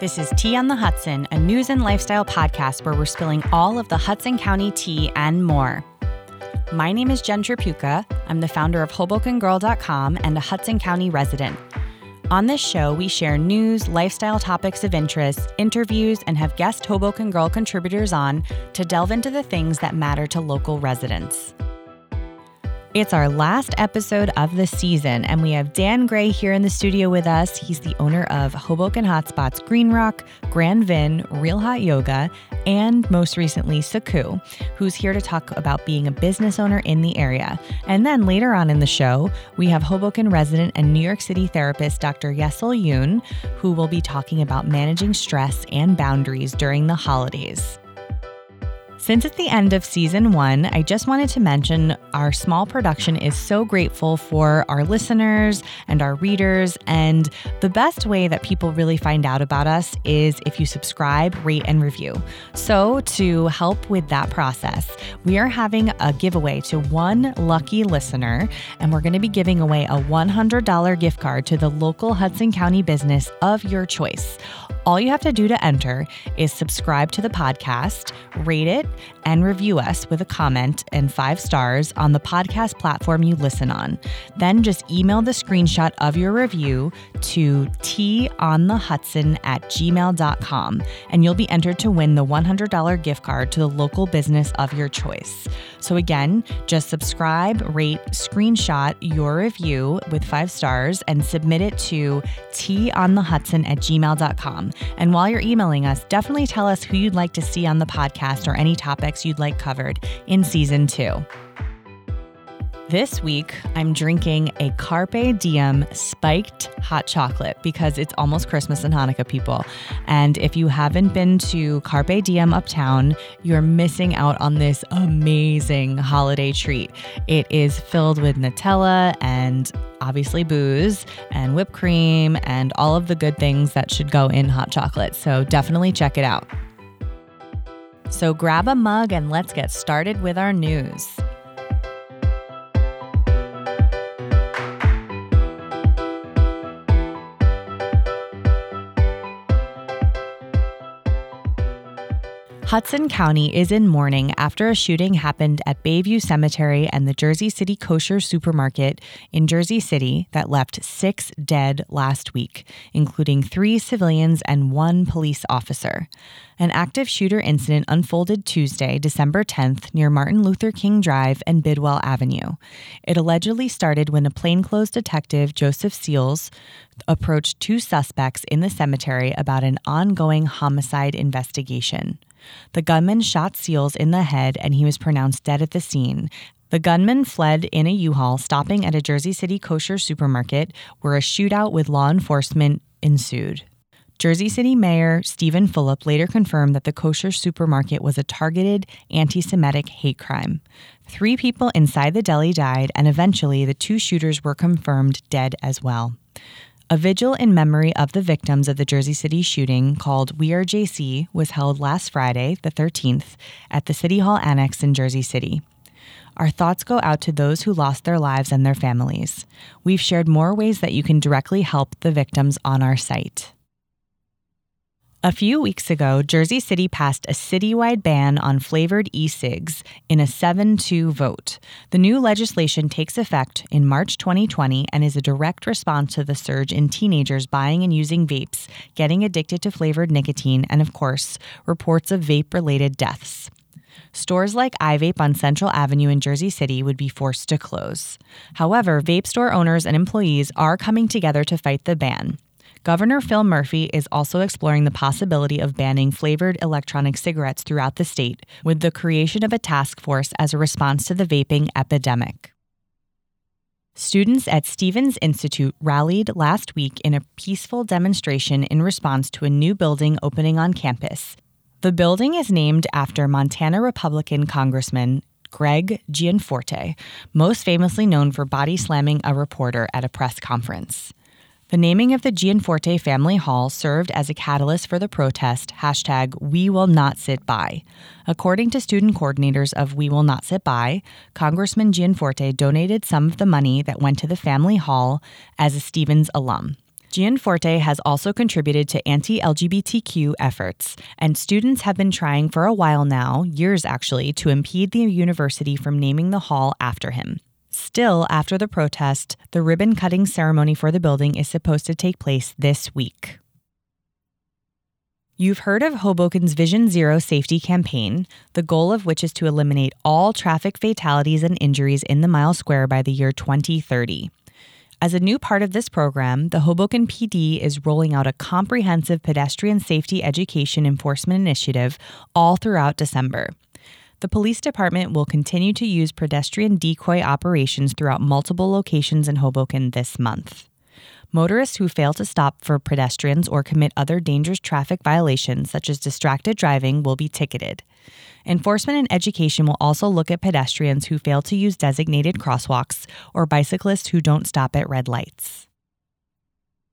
This is Tea on the Hudson, a news and lifestyle podcast where we're spilling all of the Hudson County tea and more. My name is Jen Tripucka. I'm the founder of HobokenGirl.com and a Hudson County resident. On this show, we share news, lifestyle topics of interest, interviews, and have guest Hoboken Girl contributors on to delve into the things that matter to local residents. It's our last episode of the season, and we have Dan Gray here in the studio with us. He's the owner of Hoboken Hotspots Green Rock, Grand Vin, Real Hot Yoga, and most recently, Saku, who's here to talk about being a business owner in the area. And then later on in the show, we have Hoboken resident and New York City therapist Dr. Yesel Yoon, who will be talking about managing stress and boundaries during the holidays. Since it's the end of season one, I just wanted to mention our small production is so grateful for our listeners and our readers. And the best way that people really find out about us is if you subscribe, rate, and review. So, to help with that process, we are having a giveaway to one lucky listener, and we're going to be giving away a $100 gift card to the local Hudson County business of your choice. All you have to do to enter is subscribe to the podcast, rate it, and review us with a comment and five stars on the podcast platform you listen on. Then just email the screenshot of your review to teaonthehudson at gmail.com and you'll be entered to win the $100 gift card to the local business of your choice. So again, just subscribe, rate, screenshot your review with five stars and submit it to teaonthehudson at gmail.com. And while you're emailing us, definitely tell us who you'd like to see on the podcast or any topics you'd like covered in season two. This week, I'm drinking a Carpe Diem spiked hot chocolate because it's almost Christmas and Hanukkah, people. And if you haven't been to Carpe Diem uptown, you're missing out on this amazing holiday treat. It is filled with Nutella and obviously booze and whipped cream and all of the good things that should go in hot chocolate. So definitely check it out. So grab a mug and let's get started with our news. Hudson County is in mourning after a shooting happened at Bayview Cemetery and the Jersey City Kosher Supermarket in Jersey City that left six dead last week, including three civilians and one police officer. An active shooter incident unfolded Tuesday, December 10th, near Martin Luther King Drive and Bidwell Avenue. It allegedly started when a plainclothes detective, Joseph Seals, approached two suspects in the cemetery about an ongoing homicide investigation. The gunman shot Seals in the head and he was pronounced dead at the scene. The gunman fled in a U Haul, stopping at a Jersey City kosher supermarket where a shootout with law enforcement ensued. Jersey City Mayor Steven Fulop later confirmed that the kosher supermarket was a targeted anti Semitic hate crime. Three people inside the deli died, and eventually the two shooters were confirmed dead as well. A vigil in memory of the victims of the Jersey City shooting called We Are JC was held last Friday, the 13th, at the City Hall Annex in Jersey City. Our thoughts go out to those who lost their lives and their families. We've shared more ways that you can directly help the victims on our site. A few weeks ago, Jersey City passed a citywide ban on flavored e cigs in a 7 2 vote. The new legislation takes effect in March 2020 and is a direct response to the surge in teenagers buying and using vapes, getting addicted to flavored nicotine, and of course, reports of vape related deaths. Stores like iVape on Central Avenue in Jersey City would be forced to close. However, vape store owners and employees are coming together to fight the ban. Governor Phil Murphy is also exploring the possibility of banning flavored electronic cigarettes throughout the state, with the creation of a task force as a response to the vaping epidemic. Students at Stevens Institute rallied last week in a peaceful demonstration in response to a new building opening on campus. The building is named after Montana Republican Congressman Greg Gianforte, most famously known for body slamming a reporter at a press conference. The naming of the Gianforte Family Hall served as a catalyst for the protest hashtag We Will Not Sit By. According to student coordinators of We Will Not Sit By, Congressman Gianforte donated some of the money that went to the family hall as a Stevens alum. Gianforte has also contributed to anti LGBTQ efforts, and students have been trying for a while now, years actually, to impede the university from naming the hall after him. Still, after the protest, the ribbon cutting ceremony for the building is supposed to take place this week. You've heard of Hoboken's Vision Zero safety campaign, the goal of which is to eliminate all traffic fatalities and injuries in the mile square by the year 2030. As a new part of this program, the Hoboken PD is rolling out a comprehensive pedestrian safety education enforcement initiative all throughout December. The police department will continue to use pedestrian decoy operations throughout multiple locations in Hoboken this month. Motorists who fail to stop for pedestrians or commit other dangerous traffic violations, such as distracted driving, will be ticketed. Enforcement and education will also look at pedestrians who fail to use designated crosswalks or bicyclists who don't stop at red lights.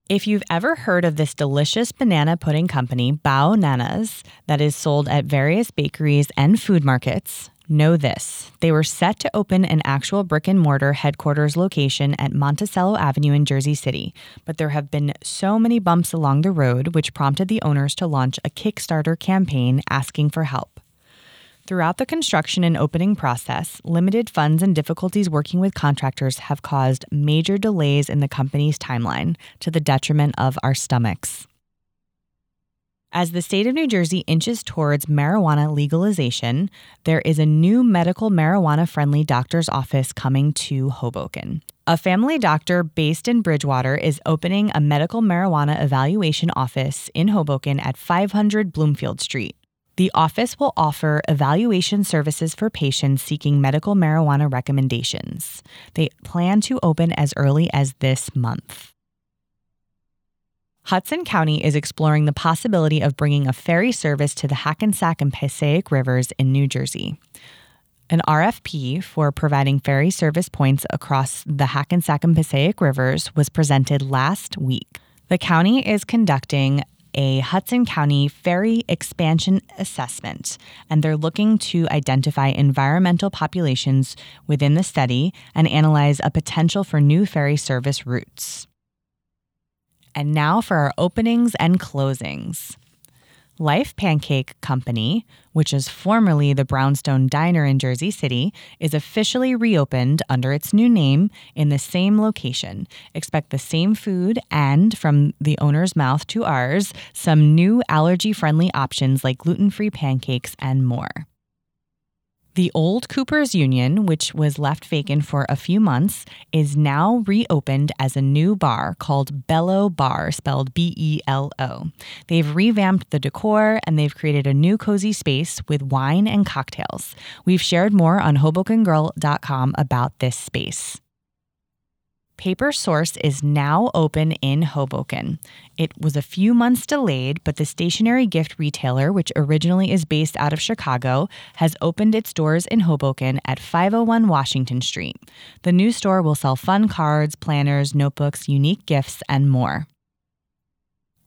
If you've ever heard of this delicious banana pudding company, Baonanas, that is sold at various bakeries and food markets, Know this they were set to open an actual brick and mortar headquarters location at Monticello Avenue in Jersey City, but there have been so many bumps along the road, which prompted the owners to launch a Kickstarter campaign asking for help. Throughout the construction and opening process, limited funds and difficulties working with contractors have caused major delays in the company's timeline to the detriment of our stomachs. As the state of New Jersey inches towards marijuana legalization, there is a new medical marijuana friendly doctor's office coming to Hoboken. A family doctor based in Bridgewater is opening a medical marijuana evaluation office in Hoboken at 500 Bloomfield Street. The office will offer evaluation services for patients seeking medical marijuana recommendations. They plan to open as early as this month. Hudson County is exploring the possibility of bringing a ferry service to the Hackensack and Passaic rivers in New Jersey. An RFP for providing ferry service points across the Hackensack and Passaic rivers was presented last week. The county is conducting a Hudson County ferry expansion assessment, and they're looking to identify environmental populations within the study and analyze a potential for new ferry service routes. And now for our openings and closings. Life Pancake Company, which is formerly the Brownstone Diner in Jersey City, is officially reopened under its new name in the same location. Expect the same food and, from the owner's mouth to ours, some new allergy friendly options like gluten free pancakes and more. The old Cooper's Union, which was left vacant for a few months, is now reopened as a new bar called Belo Bar, spelled B E L O. They've revamped the decor and they've created a new cozy space with wine and cocktails. We've shared more on HobokenGirl.com about this space. Paper Source is now open in Hoboken. It was a few months delayed, but the stationery gift retailer, which originally is based out of Chicago, has opened its doors in Hoboken at 501 Washington Street. The new store will sell fun cards, planners, notebooks, unique gifts, and more.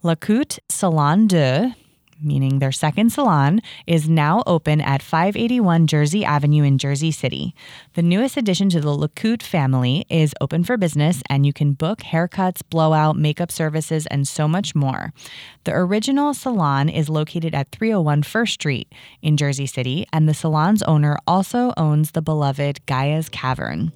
Lacoute Salon de meaning their second salon, is now open at 581 Jersey Avenue in Jersey City. The newest addition to the Lacoute family is open for business, and you can book haircuts, blowout, makeup services, and so much more. The original salon is located at 301 First Street in Jersey City, and the salon's owner also owns the beloved Gaia's Cavern.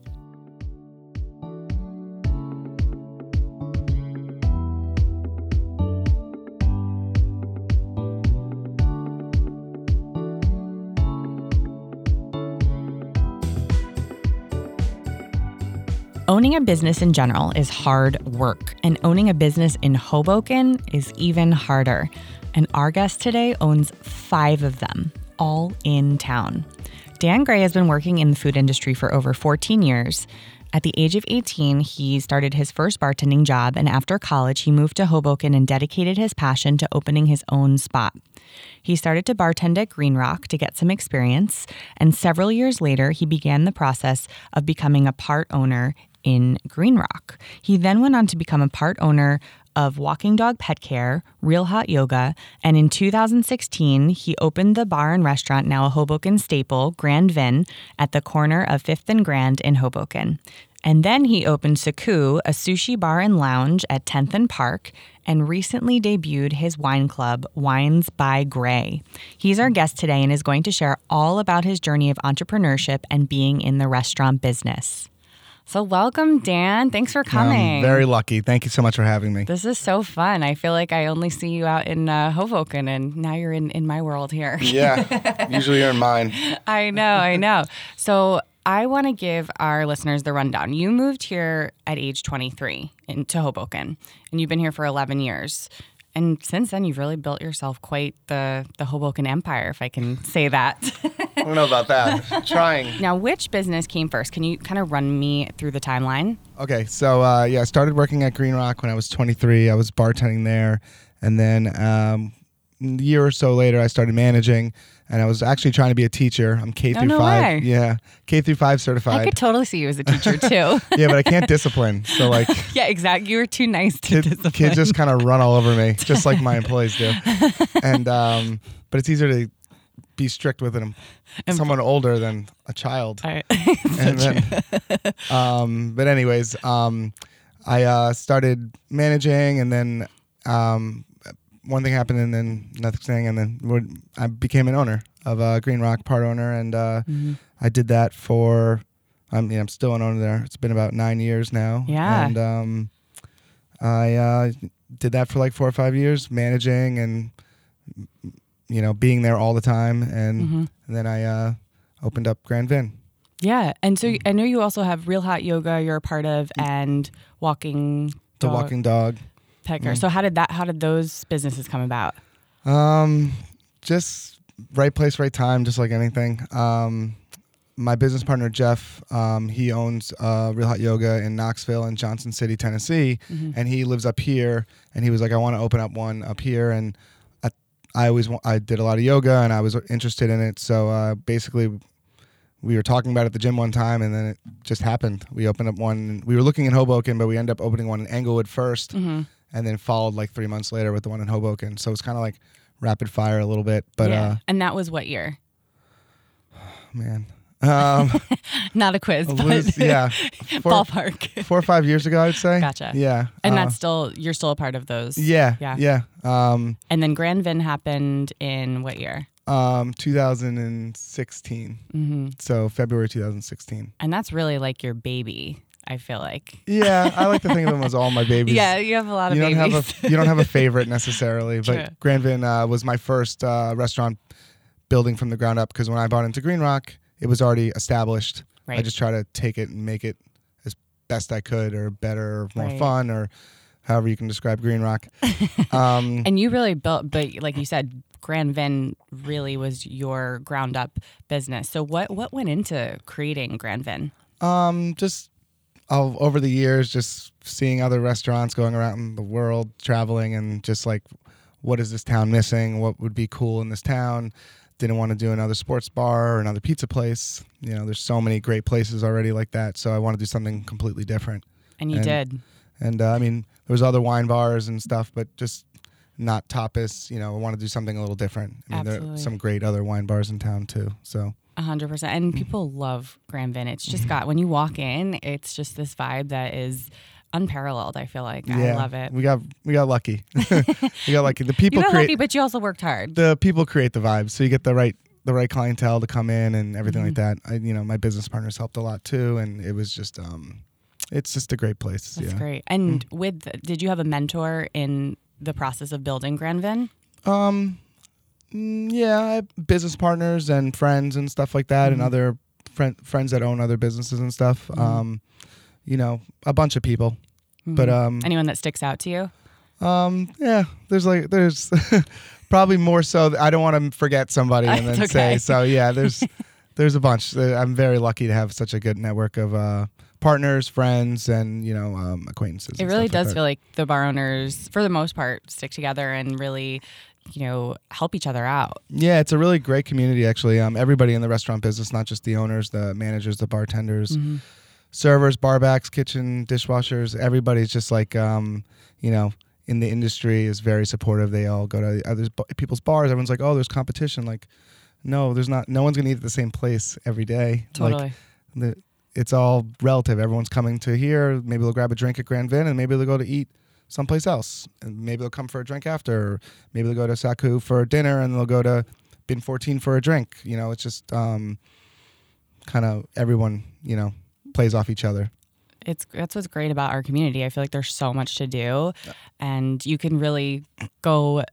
Owning a business in general is hard work, and owning a business in Hoboken is even harder. And our guest today owns five of them, all in town. Dan Gray has been working in the food industry for over 14 years. At the age of 18, he started his first bartending job, and after college, he moved to Hoboken and dedicated his passion to opening his own spot. He started to bartend at Green Rock to get some experience, and several years later, he began the process of becoming a part owner in Green Rock. He then went on to become a part owner of Walking Dog Pet Care, Real Hot Yoga, and in 2016, he opened the bar and restaurant, now a Hoboken staple, Grand Vin, at the corner of 5th and Grand in Hoboken. And then he opened Saku, a sushi bar and lounge at 10th and Park, and recently debuted his wine club, Wines by Gray. He's our guest today and is going to share all about his journey of entrepreneurship and being in the restaurant business. So, welcome, Dan. Thanks for coming. I'm very lucky. Thank you so much for having me. This is so fun. I feel like I only see you out in uh, Hoboken, and now you're in, in my world here. Yeah, usually you're in mine. I know, I know. So, I want to give our listeners the rundown. You moved here at age 23 into Hoboken, and you've been here for 11 years. And since then, you've really built yourself quite the the Hoboken empire, if I can say that. I don't know about that. Trying. Now, which business came first? Can you kind of run me through the timeline? Okay, so uh, yeah, I started working at Green Rock when I was 23. I was bartending there, and then um, a year or so later, I started managing and I was actually trying to be a teacher. I'm K Oh, through no five. way. Yeah, K through five certified. I could totally see you as a teacher too. yeah, but I can't discipline. So like, yeah, exactly. You were too nice to kid, discipline. kids just kind of run all over me, just like my employees do. And um, but it's easier to be strict with them, And- someone older than a child. I- and then, um, but anyways, um, I uh, started managing, and then um, one thing happened, and then another thing, and then I became an owner of uh, Green Rock, part owner, and uh, Mhm. I did that for. I mean, I'm still an owner there. It's been about nine years now. Yeah. and um, I uh, did that for like four or five years, managing and you know being there all the time, and, Mhm. and then I uh, opened up Grand Vin. Yeah, and Mm. so I know you also have Real Hot Yoga. You're a part of, and Walking The Dog Walking Dog. Pecker. Mm. So how did that? How did those businesses come about? Um, just right place, right time, just like anything. Um, my business partner Jeff, um, he owns uh, Real Hot Yoga in Knoxville and Johnson City, Tennessee, Mhm. and he lives up here. And he was like, I want to open up one up here, and I, always wa- I did a lot of yoga, and I was interested in it. So uh, basically. We were talking about it at the gym one time, and then it just happened. We opened up one. We were looking in Hoboken, but we ended up opening one in Englewood 1st Mhm. and then followed like three months later with the one in Hoboken. So it's kind of like rapid fire a little bit, but yeah. and that was what year? uh, man, um, Not a quiz, but yeah, four, ballpark. four or five years ago, I'd say. Gotcha. Yeah, And uh, that's still you're still a part of those. yeah, Yeah. yeah. Um, And then Grand Vin happened in what year? um, 2016. hmm So February 2016. And that's really like your baby. I feel like. Yeah, I like to think of them as all my babies. Yeah, you have a lot of you don't babies. have a you don't have a favorite necessarily, but True. Grand Vin uh, was my first uh, restaurant building from the ground up because when I bought into Green Rock, it was already established. I just try to take it and make it as best I could, or better, or more Right. fun, or however you can describe Green Rock. um, And you really built, but like you said, Grand Vin really was your ground up business. So what what went into creating Grand Vin? um, just over the years, just seeing other restaurants going around the world, traveling, and just like, what is this town missing? What would be cool in this town? Didn't want to do another sports bar or another pizza place. You know, there's so many great places already like that. So I want to do something completely different. And you And- did. And uh, I mean, there was other wine bars and stuff, but just not tapas. You know, I want to do something a little different. I mean, there Absolutely. are some great other wine bars in town too. So A hundred percent. And people love Grand Vin. It's just got when you walk in, it's just this vibe that is unparalleled. I feel like I love it. We got we got lucky. we got lucky. The people You got create lucky, but you also worked hard. the people create the vibes, so you get the right the right clientele to come in and everything like Mm-hmm. that. I, you know, my business partners helped a lot too, and it was just um, it's just a great place. That's yeah. great. And with, did you have a mentor in the process of building Grand Vin? Um, mm, yeah, business partners and friends and stuff like that, Mhm. and other friend, friends that own other businesses and stuff. Mhm. Um, you know, a bunch of people. But Mhm. um, anyone that sticks out to you? um, yeah, there's like there's probably more so. I don't want to forget somebody and then okay. say so. Yeah, there's there's a bunch. I'm very lucky to have such a good network of uh, partners, friends, and you know um, acquaintances. It really stuff like does feel like the bar owners, for the most part, stick together and really, you know, help each other out. Yeah, it's a really great community actually. Um, everybody in the restaurant business, not just the owners, the managers, the bartenders, Mhm. Servers, barbacks, kitchen, dishwashers. Everybody's just like, um, you know, in the industry is very supportive. They all go to other people's bars. Everyone's like, oh, there's competition. Like, no, there's not. No one's gonna eat at the same place every day. Totally. Like, the, it's all relative. Everyone's coming to here. Maybe they'll grab a drink at Grand Vin, and maybe they'll go to eat someplace else, and maybe they'll come for a drink after. Or maybe they'll go to Saku for dinner, and they'll go to Bin 14 for a drink. You know, it's just um, kind of everyone, you know, plays off each other. It's that's what's great about our community. I feel like there's so much to do, and you can really go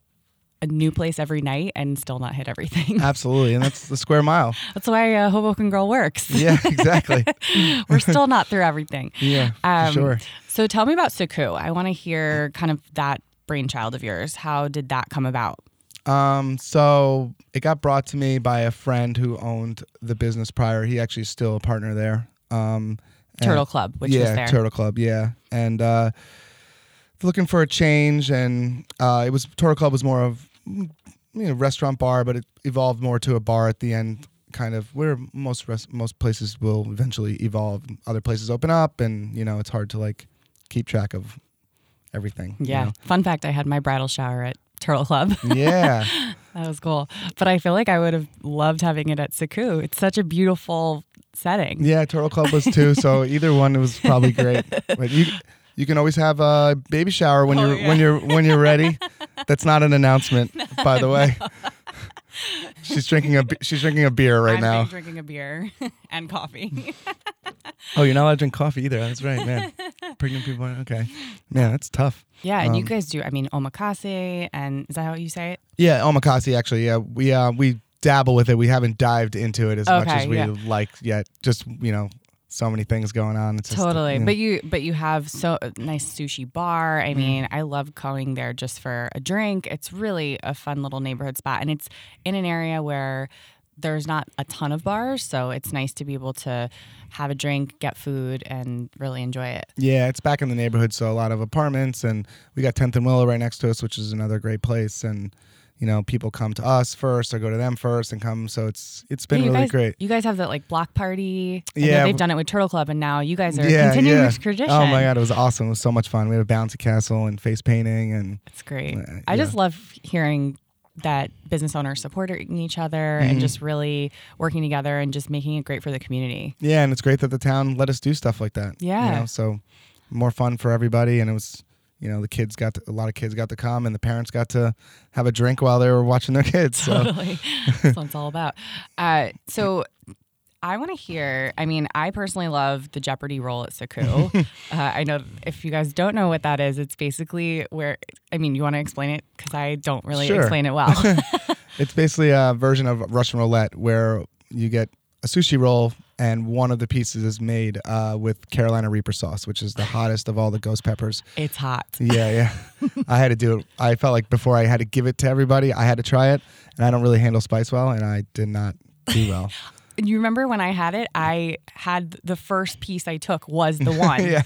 a new place every night and still not hit everything. Absolutely, and that's the square mile. That's why uh, Hoboken Girl works. Yeah, exactly. We're still not through everything. Yeah, Um, for sure. So tell me about Saku. I want to hear kind of that brainchild of yours. How did that come about? Um, so it got brought to me by a friend who owned the business prior. He actually is still a partner there. Um, Turtle Club, which yeah, was there. Turtle Club, yeah, and uh, looking for a change, and uh, it was Turtle Club was more of mm, you know restaurant bar, but it evolved more to a bar at the end, kind of where most rest- most places will eventually evolve. Other places open up, and you know it's hard to like keep track of everything. you yeah. know? Fun fact: I had my bridal shower at Turtle Club. yeah, that was cool. But I feel like I would have loved having it at Saku. It's such a beautiful setting. yeah. Turtle Club was too. So either one was probably great. But you you can always have a baby shower when Oh, you're yeah. when you're when you're ready. That's not an announcement, by the way. she's drinking a she's drinking a beer right I'm now. drinking a beer and coffee. Oh, you're not allowed to drink coffee either. That's right, man. Pregnant people. Okay, man, that's tough. yeah, and you Um, guys do. I mean, omakase, and is that how you say it? Yeah, omakase. Actually, yeah, we uh we dabble with it. We haven't dived into it as much as we yeah. like yet. Just you know, so many things going on. It's just, Totally. you know- But you but you have so nice sushi bar. Mm-hmm. I mean, I love going there just for a drink. It's really a fun little neighborhood spot and it's in an area where there's not a ton of bars, so it's nice to be able to have a drink, get food and really enjoy it. Yeah, it's back in the neighborhood, so a lot of apartments, and we got 10th and Willow right next to us, which is another great place. And you know, people come to us first, or go to them first, and come. So it's it's been Yeah, really guys, great. You guys have that like block party. I Yeah. they've done it with Turtle Club and now you guys are Yeah, continuing yeah. this tradition. Oh my god, it was awesome! It was so much fun. We had a bouncy castle and face painting, and It's great. Uh, I just love hearing that business owners supporting each other Mm-hmm. and just really working together and just making it great for the community. yeah, and it's great that the town let us do stuff like that. Yeah. you know, so more fun for everybody, and it was. You know, the kids got to, a lot of kids got to come, and the parents got to have a drink while they were watching their kids. So Totally. That's what it's all about. Uh, so I want to hear. I mean, I personally love the Jeopardy roll at Saku. uh, I know if you guys don't know what that is, it's basically where. I mean, you want to explain it because I don't really Sure. explain it well. It's basically a version of Russian roulette where you get a sushi roll and one of the pieces is made uh, with Carolina Reaper sauce, which is the hottest of all the ghost peppers. it's hot. Yeah, yeah. I had to do it. I felt like before I had to give it to everybody, I had to try it, and I don't really handle spice well, and I did not do well. You remember when I had it? I had the first piece I took was the one. yeah,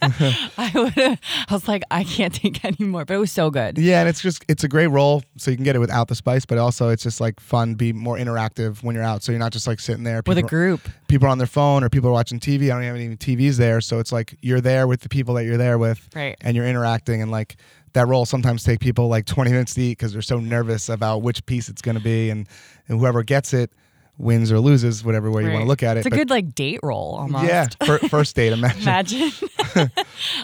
I would. I was like, I can't take any more, but it was so good. yeah, and it's just it's a great roll, so you can get it without the spice, but also it's just like fun, be more interactive when you're out, so you're not just like sitting there With a group, people are on their phone or people are watching TV. I don't have any TVs there, so it's like you're there with the people that you're there with, Right. And you're interacting, and like that role sometimes take people like 20 minutes to eat because they're so nervous about which piece it's going to be, and and whoever gets it wins or loses, whatever way you want to look at it. It's a But good like date roll almost. yeah, fir- first date, imagine. Imagine.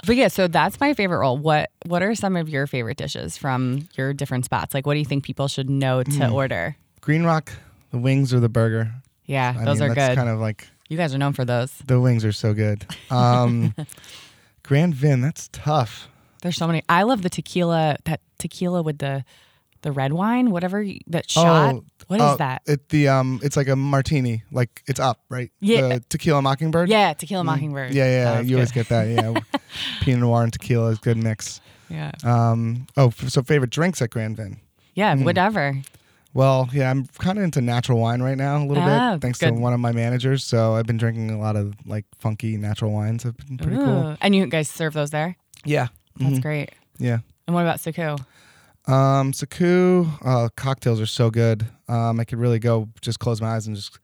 but yeah, so that's my favorite roll. What What are some of your favorite dishes from your different spots? Like, what do you think people should know to Hmm. order? Green Rock, the wings or the burger. Yeah, I those mean, are that's good. Kind of like you guys are known for those. the wings are so good. Um, Grand Vin, that's tough. There's so many. I love the tequila. That tequila with the the red wine, whatever that shot. What is uh, that? It the um, it's like a martini, like it's up, right? Yeah. The tequila mockingbird. Yeah, tequila mockingbird. Mm. Yeah, yeah, That was you always get that. Yeah, Pinot Noir and tequila is good mix. Yeah, Um, oh, f- so favorite drinks at Grand Vin? yeah, Hmm. whatever. Well, yeah, I'm kind of into natural wine right now a little Ah, bit, thanks good. to one of my managers. So I've been drinking a lot of like funky natural wines. Have been pretty cool. And you guys serve those there? Yeah, That's Mhm. great. yeah. And what about Saku? Um, Saku uh, cocktails are so good. Um, I could really go just close my eyes and just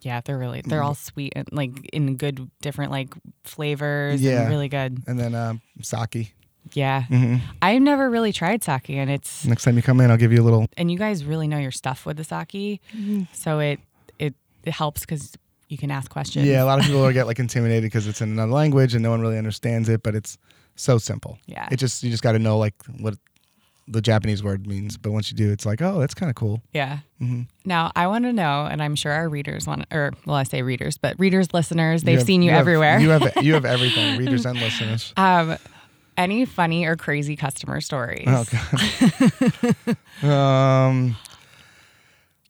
Yeah, they're really they're all sweet and like in good different like flavors. Yeah. and really good. and then um, sake. Yeah, mm-hmm. I've never really tried sake, and it's Next time you come in, I'll give you a little. and you guys really know your stuff with the sake, Mm-hmm. so it it it helps because you can ask questions. Yeah, a lot of people will get like intimidated because it's in another language and no one really understands it, but it's so simple. Yeah. It just you just got to know like what the Japanese word means, but once you do, it's like, oh, that's kind of cool. Yeah. hmm Now, I want to know, and I'm sure our readers want, or well, I say readers, but readers, listeners, they've have- seen you, have- everywhere. you have you have everything, readers and listeners. um, any funny or crazy customer stories? Oh god. um.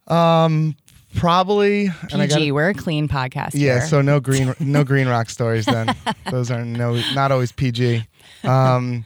Um. Probably. And I PG, got we're a clean podcast. Yeah. here. So no green no green rock stories then. Those are no not always PG. Um.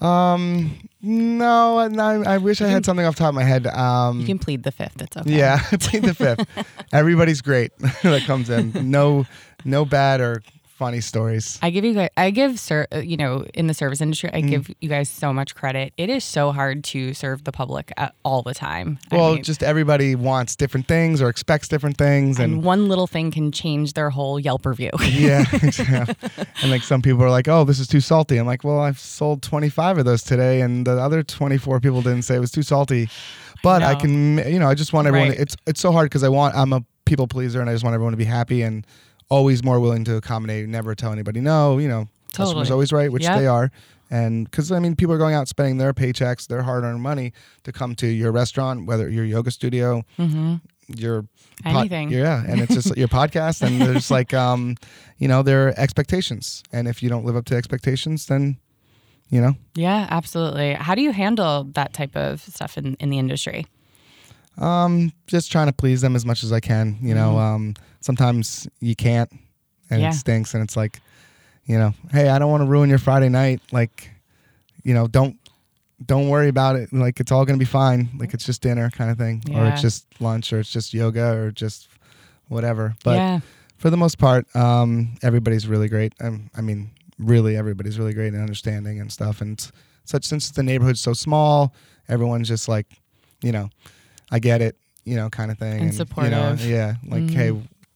Um. No. I, I wish I had something off the top of my head. Um. you can plead the fifth. It's okay. Yeah, plead the fifth. Everybody's great that comes in. No, no bad or funny stories. I give you guys, I give, ser- uh, you know, in the service industry, Mm. I give you guys so much credit. It is so hard to serve the public at, all the time. I Well, mean, just everybody wants different things or expects different things, and and one little thing can change their whole Yelp review. yeah, yeah. and like some people are like, "Oh, this is too salty." I'm like, "Well, I've sold 25 of those today, and the other 24 people didn't say it was too salty." But I know. can, you know, I just want everyone. Right. It's it's so hard because I want I'm a people pleaser, and I just want everyone to be happy and always more willing to accommodate. Never tell anybody no. You know, customers always right, which Yeah. they are. And because I mean, people are going out spending their paychecks, their hard-earned money to come to your restaurant, whether your yoga studio, hmm your pod- Anything. yeah, and it's just your podcast, and there's like, um, you know, there are expectations, and if you don't live up to expectations, then, you know, Yeah, absolutely. How do you handle that type of stuff in, in the industry? Um, just trying to please them as much as I can. You know, um, sometimes you can't, and Yeah. it stinks, and it's like, you know, hey, I don't want to ruin your Friday night. Like, you know, don't don't worry about it. Like, it's all gonna be fine. Like, it's just dinner kind of thing, or Yeah. it's just lunch, or it's just yoga, or just whatever. But yeah, for the most part, um, everybody's really great. Um, I mean, really, everybody's really great in understanding and stuff. And such since the neighborhood's so small, everyone's just like, you know, I get it, you know, kind of thing. And You know, supportive. yeah, like, Mhm. hey,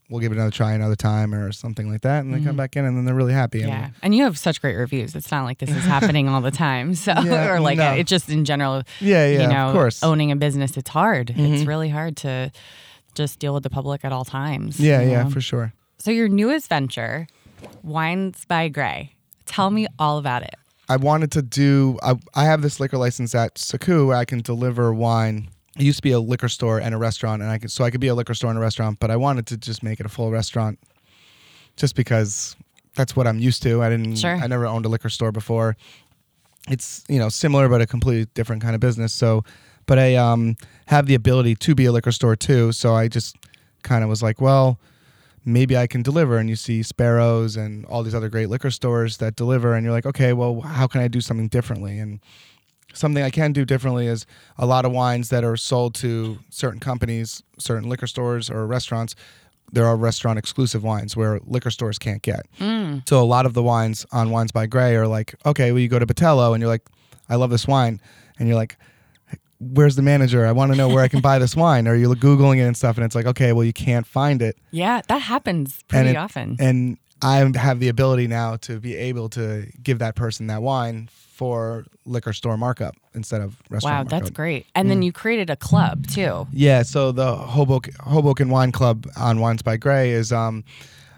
we'll give it another try another time or something like that, and they come Mhm. back in, and then they're really happy. And yeah. And you have such great reviews. It's not like this is happening all the time. So, Yeah, or like no. it just in general, yeah, yeah, you know, of course. owning a business, it's hard. It's Mhm. really hard to just deal with the public at all times. yeah, yeah, know? for sure. So your newest venture, Wines by Gray. Tell me all about it. I wanted to do. I, I have this liquor license at Saku where I can deliver wine. It used to be a liquor store and a restaurant, and I could so I could be a liquor store and a restaurant. But I wanted to just make it a full restaurant, just because that's what I'm used to. I didn't. Sure. I never owned a liquor store before. It's you know similar but a completely different kind of business. So, but I um have the ability to be a liquor store too. So I just kind of was like, well, maybe I can deliver. And you see Sparrows and all these other great liquor stores that deliver, and you're like, okay, well, how can I do something differently? And something I can do differently is a lot of wines that are sold to certain companies, certain liquor stores or restaurants. There are restaurant exclusive wines where liquor stores can't get. Mm. So a lot of the wines on Wines by Gray are like, okay, well, you go to Battello and you're like, I love this wine, and you're like, where's the manager? I want to know where I can buy this wine. Or you're googling it and stuff, and it's like, okay, well, you can't find it, Yeah, that happens pretty it- often. and I have the ability now to be able to give that person that wine for liquor store markup instead of restaurant. wow, restaurant. that's great. And then you created a club too. Yeah, so the Hoboken, Hoboken Wine Club on Wines by Gray is um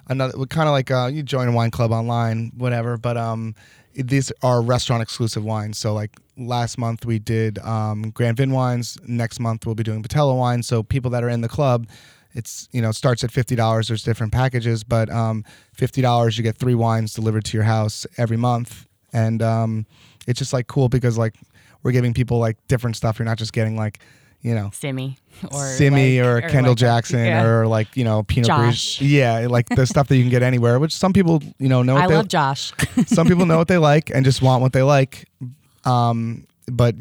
another kind of like uh, you join a wine club online, whatever. But um, these are restaurant exclusive wines. So like last month we did um, Grand Vin wines. Next month we'll be doing Battello wines. So people that are in the club. It's you know it starts at fifty dollars. There's different packages, but um, fifty dollars you get three wines delivered to your house every month, and um, it's just like cool because like we're giving people like different stuff. You're not just getting like you know Simi or Simi like- or, Kendall like Jackson yeah. or like you know Pinot Josh. Gris. Yeah, like the stuff that you can get anywhere. Which some people you know know what I they love Josh. some people know what they like and just want what they like. Um, but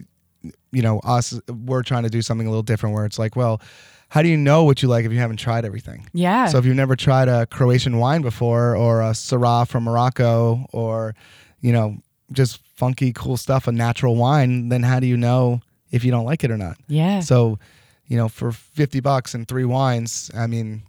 you know us, we're trying to do something a little different where it's like, well, how do you know what you like if you haven't tried everything? yeah. So if you've never tried a Croatian wine before or a Syrah from Morocco or you know just funky cool stuff, a natural wine, then how do you know if you don't like it or not? yeah. So, you know, for 50 bucks and three wines, I mean,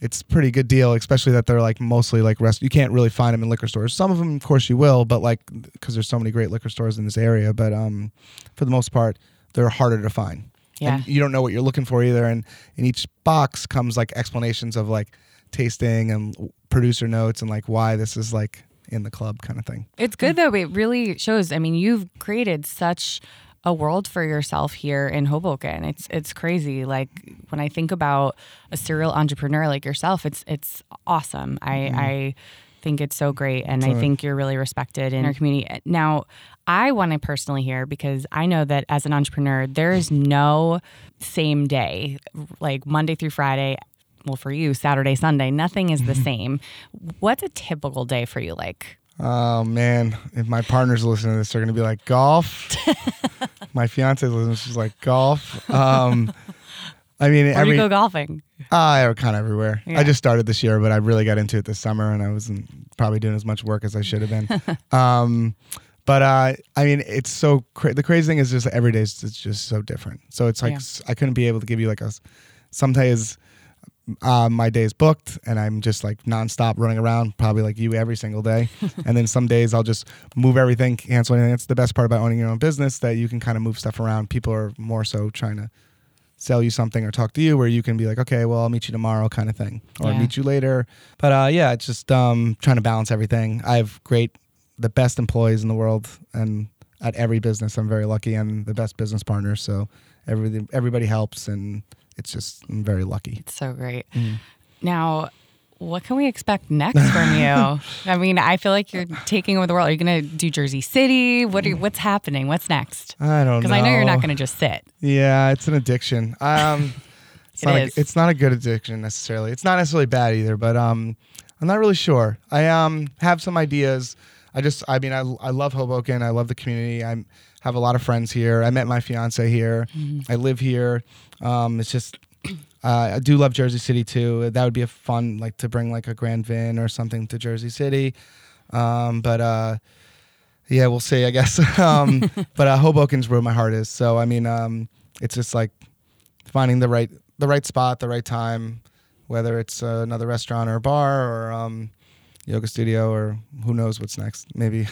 it's pretty good deal, especially that they're like mostly like rest. You can't really find them in liquor stores. Some of them, of course, you will, but like, because there's so many great liquor stores in this area. But um, for the most part, they're harder to find. Yeah. And you don't know what you're looking for either. And in each box comes like explanations of like tasting and producer notes and like why this is like in the club kind of thing. It's good though. It really shows. I mean, you've created such a world for yourself here in Hoboken. It's it's crazy. Like when I think about a serial entrepreneur like yourself, it's it's awesome. I mm-hmm. I think it's so great and I think you're really respected in our community. Now, I want to personally hear because I know that as an entrepreneur, there is no same day, like Monday through Friday. Well, for you, Saturday, Sunday, nothing is the same. What's a typical day for you like? Oh man, if my partner's listening to this, they're gonna be like golf. my fiance's listening, she's like golf. Um, I mean, Where do every you go golfing? uh, kind of everywhere. Yeah. I just started this year, but I really got into it this summer, and I wasn't probably doing as much work as I should have been. um, but uh, I mean, it's so cra- the crazy thing is just every day is it's just so different. So it's like Yeah. s- I couldn't be able to give you like a. Some days, uh, my day is booked, and I'm just like nonstop running around, probably like you every single day. and then some days I'll just move everything, cancel anything. That's the best part about owning your own business that you can kind of move stuff around. People are more so trying to sell you something or talk to you where you can be like okay well i'll meet you tomorrow kind of thing or Yeah. meet you later but uh, yeah it's just um, trying to balance everything i have great the best employees in the world and at every business i'm very lucky and the best business partners so everything everybody helps and it's just i'm very lucky It's so great. Mm. Now, what can we expect next from you? I mean, I feel like you're taking over the world. Are you going to do Jersey City? What are you, what's happening? What's next? i don't know Because I know you're not going to just sit. Yeah, it's an addiction. Um, it's It not is. A, it's not a good addiction necessarily. It's not necessarily bad either, but um, I'm not really sure. I um have some ideas. I just, I mean, I, I love Hoboken. I love the community. I have a lot of friends here. I met my fiance here. Mm-hmm. I live here. Um, it's just. Uh, I do love Jersey City too. That would be a fun, like to bring like a Grand Vin or something to Jersey City. Um, but uh, yeah, we'll see. I guess. um, but uh, Hoboken's where my heart is. So I mean, um, it's just like finding the right the right spot, the right time, whether it's uh, another restaurant or a bar or um, yoga studio or who knows what's next. Maybe,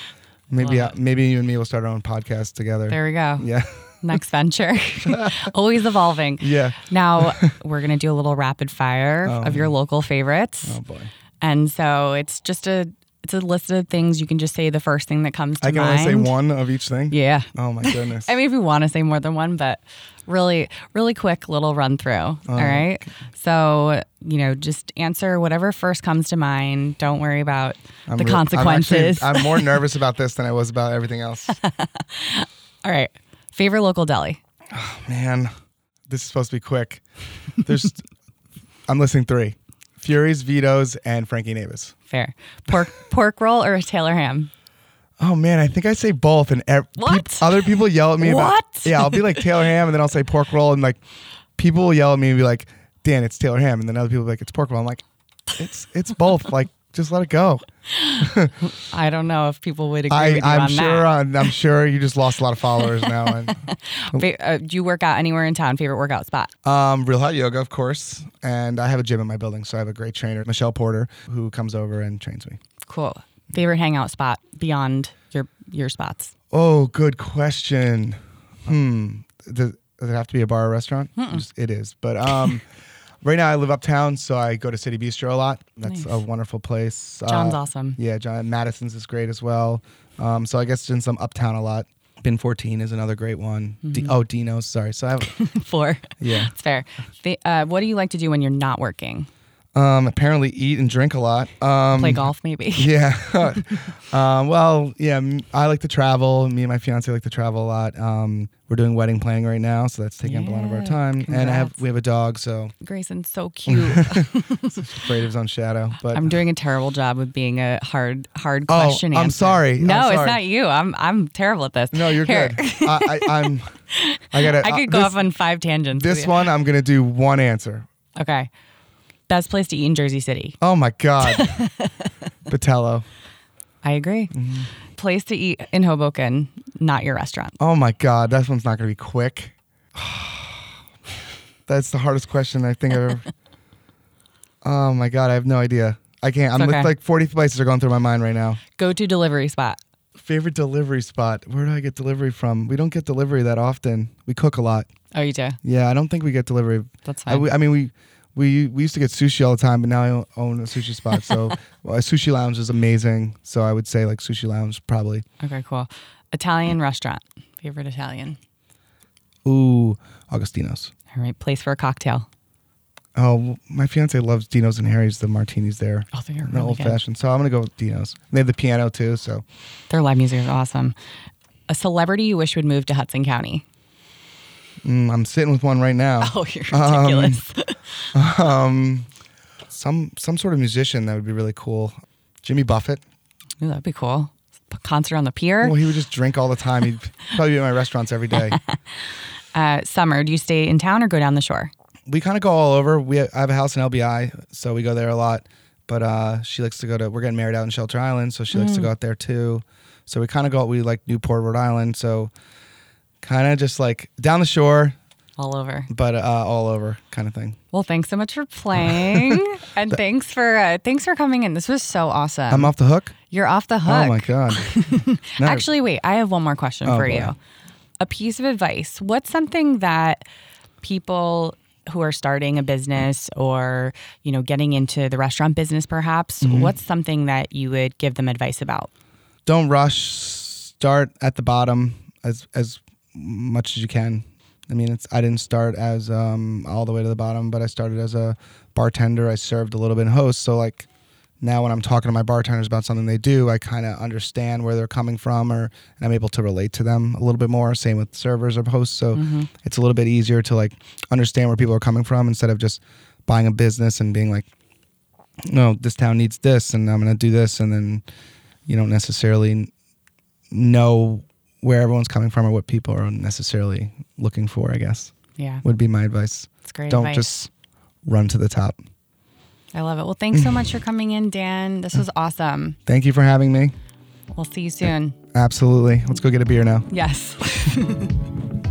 maybe uh, maybe you and me will start our own podcast together. There we go. yeah, Next venture. Always evolving. yeah. Now, we're going to do a little rapid fire Oh. of your local favorites. Oh boy, And so it's just a it's a list of things you can just say the first thing that comes to mind. I can mind. only say one of each thing. Yeah. Oh my goodness. I mean, if you want to say more than one, but really, really quick little run through. Oh, all right. So, you know, just answer whatever first comes to mind. Don't worry about I'm the real- I'm actually- consequences. I'm, more nervous about this than I was about everything else. all right. Favorite local deli? Oh, man, this is supposed to be quick. There's, I'm listing three: Fury's, Vito's, and Frankie Navis. Fair. Pork pork roll or a Taylor ham? Oh man, I think I say both, and ev- What? peop- other people yell at me about. What? Yeah, I'll be like Taylor Ham, and then I'll say pork roll, and like people will yell at me and be like, "Dan, it's Taylor Ham," and then other people will be like, "It's pork roll." I'm like, "It's it's both." like, just let it go. I don't know if people would agree I with you I'm on sure that. I'm, I'm sure you just lost a lot of followers now. And uh, do you work out anywhere in town? Favorite workout spot? um, Real Hot Yoga, of course, and I have a gym in my building, so I have a great trainer, Michelle Porter, who comes over and trains me. Cool. Favorite hangout spot beyond your your spots? Oh, good question. Hmm. Does, does it have to be a bar or restaurant? Just- It is. But um, right now I live uptown, so I go to City Bistro a lot. That's Nice. a wonderful place. John's Uh, awesome. Yeah, John Madison's is great as well. Um, so I guess since I'm uptown a lot, Bin 14 is another great one. D- oh, Dino's. Sorry. So I have. Four. yeah. It's fair. Fa- uh, what do you like to do when you're not working? Um, apparently eat and drink a lot. Um, Play golf, maybe. Yeah. um, well, yeah, I like to travel. Me and my fiance like to travel a lot. Um, we're doing wedding planning right now, so that's taking up a lot of our Yeah, time. And I have we have a dog, so Grayson's so cute. afraid of his own shadow. But I'm doing a terrible job with being a hard, hard Oh, question I'm answer. sorry. I'm No, it's not you. I'm I'm terrible at this. no, you're Here. good. I, I, I'm. I gotta. I uh, could go this, off on five tangents. This one, I'm gonna do one answer. Okay. Best place to eat in Jersey City. Oh my God, Battello. I agree. Mm-hmm. Place to eat in Hoboken, not your restaurant. Oh my God, that one's not gonna be quick. That's the hardest question I think I've ever. Oh my God, I have no idea. I can't. I'm It's okay. like 40 places are going through my mind right now. Go to delivery spot. Favorite delivery spot? Where do I get delivery from? We don't get delivery that often. We cook a lot. Oh, you do. Yeah, I don't think we get delivery. That's I, fine. we- I mean, we we we used to get sushi all the time, but now I own- a sushi spot. So well, a sushi lounge is amazing. So I would say like sushi lounge probably. Okay, cool. Italian restaurant. Favorite Italian. Ooh, Augustino's. All right, place for a cocktail. Oh, my fiance loves Dino's and Harry's. The martinis there, Oh, they're really old good. fashioned. So I'm gonna go with Dino's. They have the piano too. So Their live music is awesome. A celebrity you wish would move to Hudson County. Mm, I'm sitting with one right now. Oh, you're Um, ridiculous. Um, some some sort of musician that would be really cool. Jimmy Buffett. Ooh, that'd be cool. Concert on the pier. Well, he would just drink all the time. He'd probably be at my restaurants every day. Uh, summer, do you stay in town or go down the shore? we kind of go all over. We I have a house in LBI, so we go there a lot. But uh, she likes to go to. We're getting married out in Shelter Island, so she likes to go out there too. So we kind of go. We like Newport, Rhode Island. So kind of just like down the shore, All over. but uh, all over kind of thing. Well, thanks so much for playing, and thanks for uh, thanks for coming in. This was so awesome. I'm off the hook. You're off the hook. Oh my god. No, Actually, wait, I have one more question Oh, for boy. you. A piece of advice. What's something that people who are starting a business or, you know, getting into the restaurant business perhaps, Mm-hmm. what's something that you would give them advice about? don't rush. Start at the bottom as as much as you can. I mean, it's I didn't start as um, all the way to the bottom, but I started as a bartender. I served a little bit in host, so like now when I'm talking to my bartenders about something they do, I kind of understand where they're coming from, or and I'm able to relate to them a little bit more. Same with servers or hosts, so it's a little bit easier to like understand where people are coming from instead of just buying a business and being like, no, this town needs this, and I'm gonna do this, and then you don't necessarily know where everyone's coming from or what people are necessarily looking for. I guess Yeah, would be my advice. it's great don't advice. just run to the top. I love it. Well, thanks so much for coming in, Dan. This was awesome. Thank you for having me. We'll see you soon. Absolutely. Let's go get a beer now. Yes.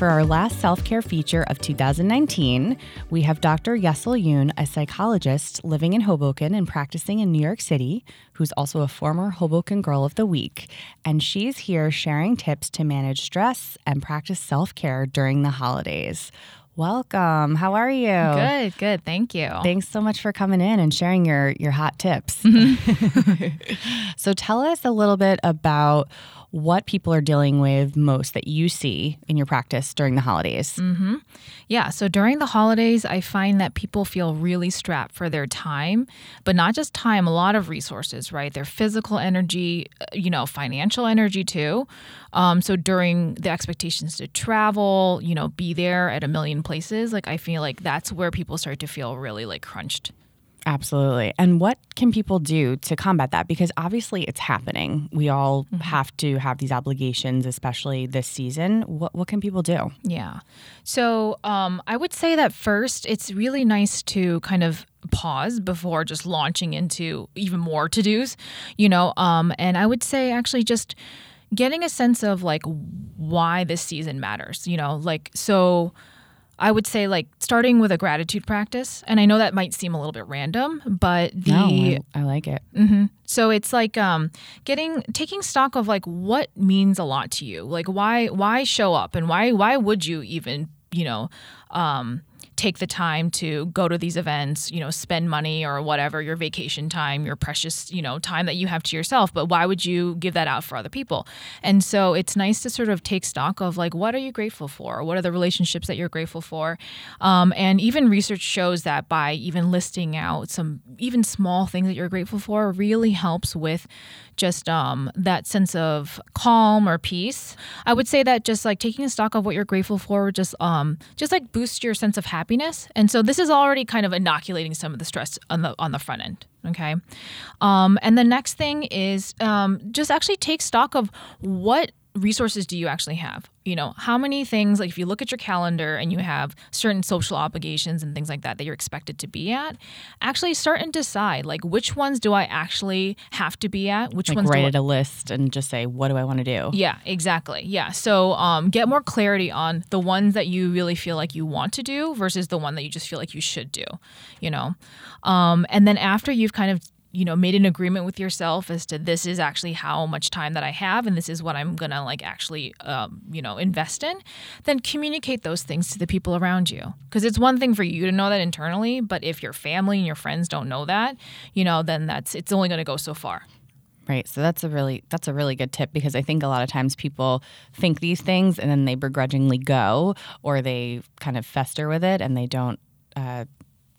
For our last self care feature of 2019, we have Dr. Yessel Yoon, a psychologist living in Hoboken and practicing in New York City, who's also a former Hoboken Girl of the Week. And she's here sharing tips to manage stress and practice self care during the holidays. Welcome. How are you? Good, good. Thank you. Thanks so much for coming in and sharing your your hot tips. so tell us a little bit about what people are dealing with most that you see in your practice during the holidays. Yeah, so during the holidays, I find that people feel really strapped for their time, but not just time, a lot of resources, right? Their physical energy, uh, you know, financial energy too. Um, so during the expectations to travel, you know, be there at a million places, like I feel like that's where people start to feel really like crunched. Absolutely. And what can people do to combat that? Because obviously it's happening. We all have to have these obligations, especially this season. What what can people do? Yeah. So um, I would say that first, it's really nice to kind of pause before just launching into even more to dos, you know. Um, and I would say actually just getting a sense of like why this season matters, you know, like so. I would say like starting with a gratitude practice, and I know that might seem a little bit random, but the No, I, I like it. hmm So it's like um, getting taking stock of like what means a lot to you. Like why why show up and why why would you even you know um, take the time to go to these events, you know, spend money or whatever, your vacation time, your precious, you know, time that you have to yourself, but why would you give that out for other people? And so it's nice to sort of take stock of like, what are you grateful for? What are the relationships that you're grateful for? Um, and even research shows that by even listing out some even small things that you're grateful for really helps with just um, that sense of calm or peace. I would say that just like taking stock of what you're grateful for, just um, just like boosts your sense of happiness. And so this is already kind of inoculating some of the stress on the on the front end. Okay, um, and the next thing is um, just actually take stock of what resources do you actually have you know how many things like if you look at your calendar and you have certain social obligations and things like that that you're expected to be at actually start and decide like which ones do i actually have to be at which Like ones do write I- it a list and just say, what do I want to do? yeah, exactly. Yeah. So um, get more clarity on the ones that you really feel like you want to do versus the one that you just feel like you should do, you know? Um, and then after you've kind of you know made an agreement with yourself as to this is actually how much time that i have and this is what i'm gonna like actually um, you know invest in then communicate those things to the people around you because it's one thing for you to know that internally but if your family and your friends don't know that you know then that's it's only to go so far Right. So that's a really that's a really good tip because I think a lot of times people think these things and then they begrudgingly go or they kind of fester with it and they don't uh,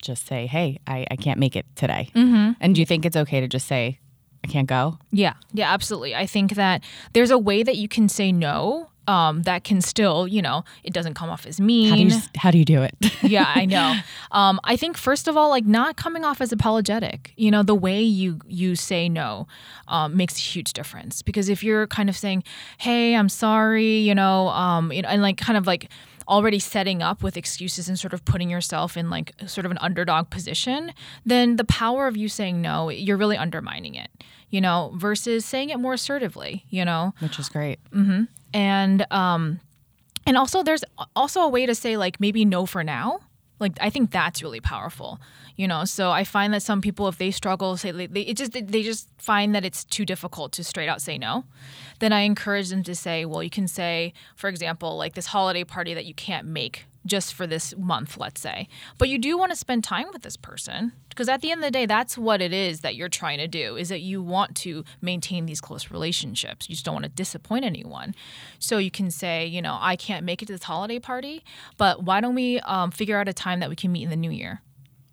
just say, "Hey, I, I can't make it today." Mm-hmm. And do you think it's okay to just say, "I can't go"? Yeah, yeah, absolutely. I think that there's a way that you can say no um, that can still, you know, it doesn't come off as mean. How do you, how do, you do it? yeah, I know. Um, I think first of all, like not coming off as apologetic. You know, the way you you say no um, makes a huge difference because if you're kind of saying, "Hey, I'm sorry," you know, um, you know, and like kind of like already setting up with excuses and sort of putting yourself in like sort of an underdog position, then the power of you saying no, you're really undermining it, you know, versus saying it more assertively, you know, which is great. Mm-hmm. And um, and also there's also a way to say like maybe no for now. Like I think that's really powerful, you know. So I find that some people, if they struggle, say they, they it just they just find that it's too difficult to straight out say no then I encourage them to say, well, you can say, for example, like this holiday party that you can't make just for this month, let's say. But you do want to spend time with this person because at the end of the day, that's what it is that you're trying to do is that you want to maintain these close relationships. You just don't want to disappoint anyone. So you can say, you know, I can't make it to this holiday party, but why don't we um, figure out a time that we can meet in the new year?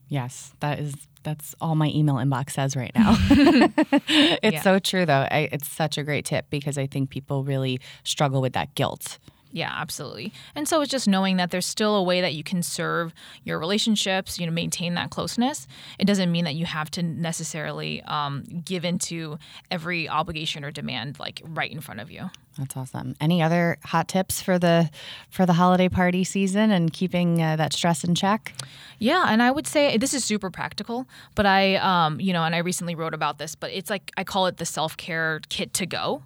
Yes, that is that's all my email inbox says right now. it's yeah. so true though. I, it's such a great tip because I think people really struggle with that guilt. Yeah, absolutely. And so it's just knowing that there's still a way that you can serve your relationships, you know, maintain that closeness. It doesn't mean that you have to necessarily um, give into every obligation or demand like right in front of you. That's awesome. Any other hot tips for the for the holiday party season and keeping uh, that stress in check? Yeah, and I would say this is super practical, but I, um, you know, and I recently wrote about this, but it's like I call it the self care kit to go.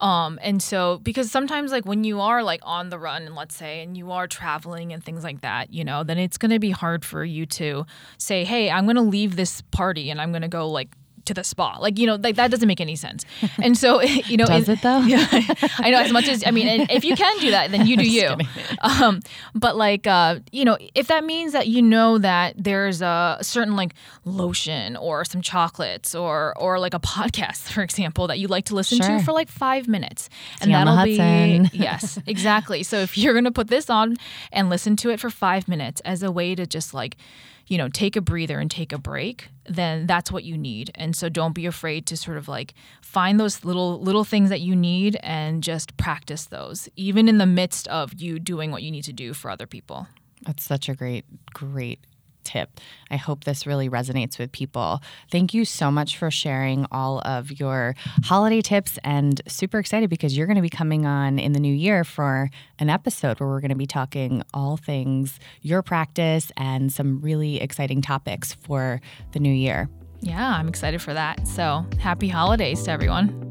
Um, and so because sometimes like when you are like on the run and let's say and you are traveling and things like that, you know, then it's going to be hard for you to say, "Hey, I'm going to leave this party and I'm going to go like to the spa. Like, you know, like that doesn't make any sense. And so, you know, does it though? Yeah, I know as much as, I mean, if you can do that, then you do you. Um, but like, uh, you know, if that means that you know that there's a certain like lotion or some chocolates or, or like a podcast, for example, that you like to listen sure. to for like five minutes. and that'll be, yes, exactly. So if you're going to put this on and listen to it for five minutes as a way to just like, you know, take a breather and take a break, then that's what you need. And so don't be afraid to sort of like find those little little things that you need and just practice those even in the midst of you doing what you need to do for other people. That's such a great great tip. I hope this really resonates with people. Thank you so much for sharing all of your holiday tips and super excited because you're going to be coming on in the new year for an episode where we're going to be talking all things your practice and some really exciting topics for the new year. Yeah, I'm excited for that. So, happy holidays to everyone.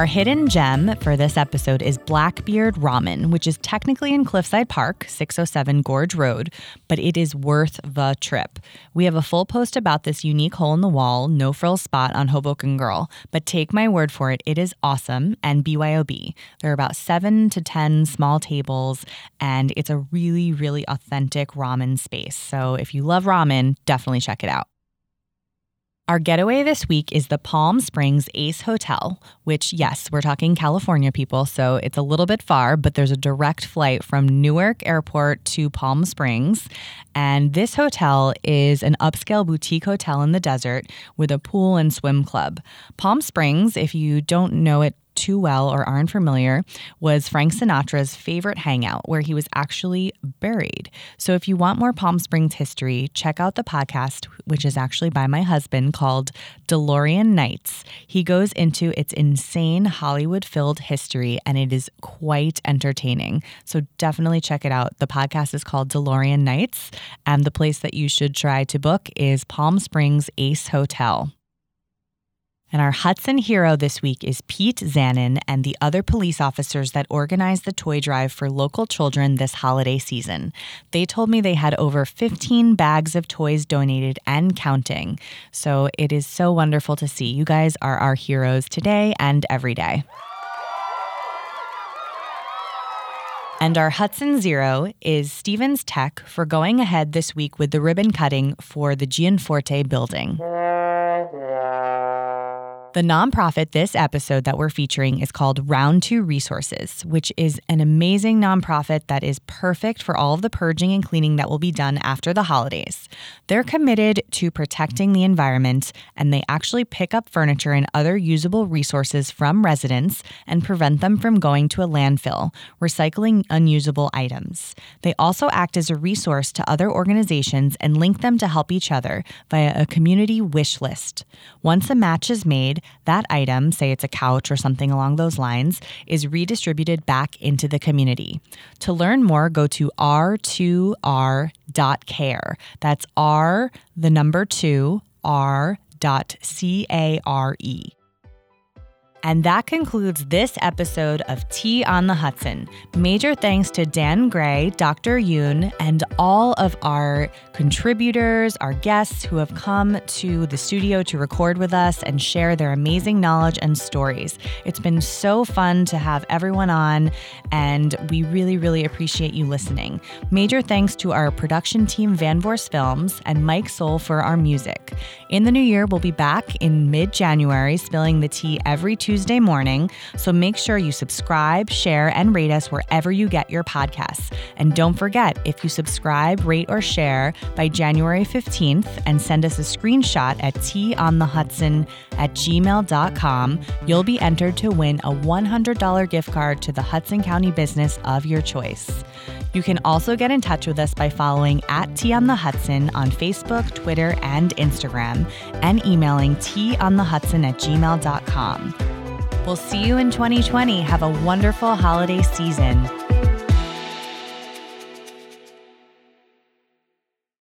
Our hidden gem for this episode is Blackbeard Ramen, which is technically in Cliffside Park, 607 Gorge Road, but it is worth the trip. We have a full post about this unique hole in the wall, no frills spot on Hoboken Girl, but take my word for it, it is awesome and BYOB. There are about seven to 10 small tables, and it's a really, really authentic ramen space. So if you love ramen, definitely check it out. Our getaway this week is the Palm Springs Ace Hotel, which, yes, we're talking California people, so it's a little bit far, but there's a direct flight from Newark Airport to Palm Springs. And this hotel is an upscale boutique hotel in the desert with a pool and swim club. Palm Springs, if you don't know it too well or aren't familiar, was Frank Sinatra's favorite hangout where he was actually buried. So if you want more Palm Springs history, check out the podcast, which is actually by my husband called DeLorean Nights. He goes into its insane Hollywood filled history and it is quite entertaining. So definitely check it out. The podcast is called DeLorean Nights, and the place that you should try to book is Palm Springs Ace Hotel. And our Hudson hero this week is Pete Zanin and the other police officers that organized the toy drive for local children this holiday season. They told me they had over 15 bags of toys donated and counting. So it is so wonderful to see. You guys are our heroes today and every day. And our Hudson Zero is Stevens Tech for going ahead this week with the ribbon cutting for the Gianforte building. The nonprofit this episode that we're featuring is called Round Two Resources, which is an amazing nonprofit that is perfect for all of the purging and cleaning that will be done after the holidays. They're committed to protecting the environment and they actually pick up furniture and other usable resources from residents and prevent them from going to a landfill, recycling unusable items. They also act as a resource to other organizations and link them to help each other via a community wish list. Once a match is made, that item, say it's a couch or something along those lines, is redistributed back into the community. To learn more, go to r2r.care. That's R, the number two, R dot C A R E. And that concludes this episode of Tea on the Hudson. Major thanks to Dan Gray, Dr. Yoon, and all of our contributors, our guests who have come to the studio to record with us and share their amazing knowledge and stories. It's been so fun to have everyone on, and we really, really appreciate you listening. Major thanks to our production team, Van Vorst Films, and Mike Soul for our music. In the new year, we'll be back in mid January, spilling the tea every Tuesday Tuesday morning. So make sure you subscribe, share, and rate us wherever you get your podcasts. And don't forget, if you subscribe, rate, or share by January 15th and send us a screenshot at teaonthehudson at gmail.com, you'll be entered to win a $100 gift card to the Hudson County business of your choice. You can also get in touch with us by following at Tea on the Hudson on Facebook, Twitter, and Instagram, and emailing teaonthehudson at gmail.com. We'll see you in 2020. Have a wonderful holiday season.